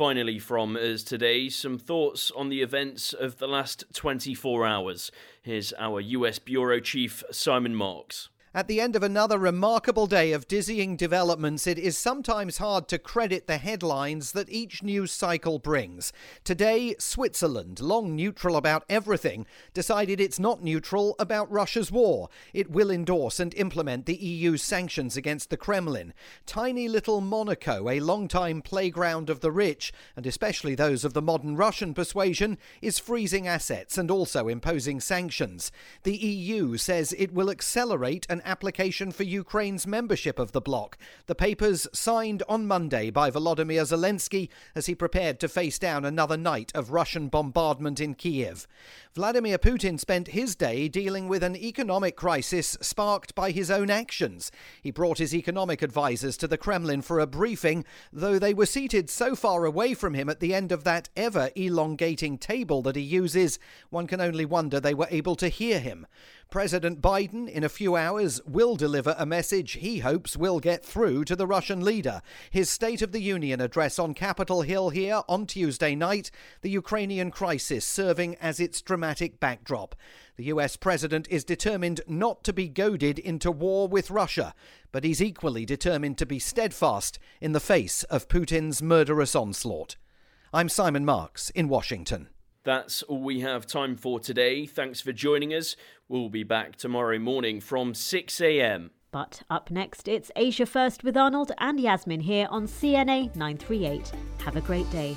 Finally, from us today, some thoughts on the events of the last 24 hours. Here's our US Bureau Chief, Simon Marks. At the end of another remarkable day of dizzying developments, it is sometimes hard to credit the headlines that each news cycle brings. Today, Switzerland, long neutral about everything, decided it's not neutral about Russia's war. It will endorse and implement the EU's sanctions against the Kremlin. Tiny little Monaco, a long-time playground of the rich, and especially those of the modern Russian persuasion, is freezing assets and also imposing sanctions. The EU says it will accelerate an application for Ukraine's membership of the bloc. The papers signed on Monday by Volodymyr Zelensky as he prepared to face down another night of Russian bombardment in Kiev. Vladimir Putin spent his day dealing with an economic crisis sparked by his own actions. He brought his economic advisers to the Kremlin for a briefing, though they were seated so far away from him at the end of that ever elongating table that he uses, one can only wonder they were able to hear him. President Biden, in a few hours, will deliver a message he hopes will get through to the Russian leader. His State of the Union address on Capitol Hill here on Tuesday night, the Ukrainian crisis serving as its dramatic backdrop. The US president is determined not to be goaded into war with Russia, but he's equally determined to be steadfast in the face of Putin's murderous onslaught. I'm Simon Marks in Washington. That's all we have time for today. Thanks for joining us. We'll be back tomorrow morning from 6 a.m. But up next, it's Asia First with Arnold and Yasmin here on CNA 938. Have a great day.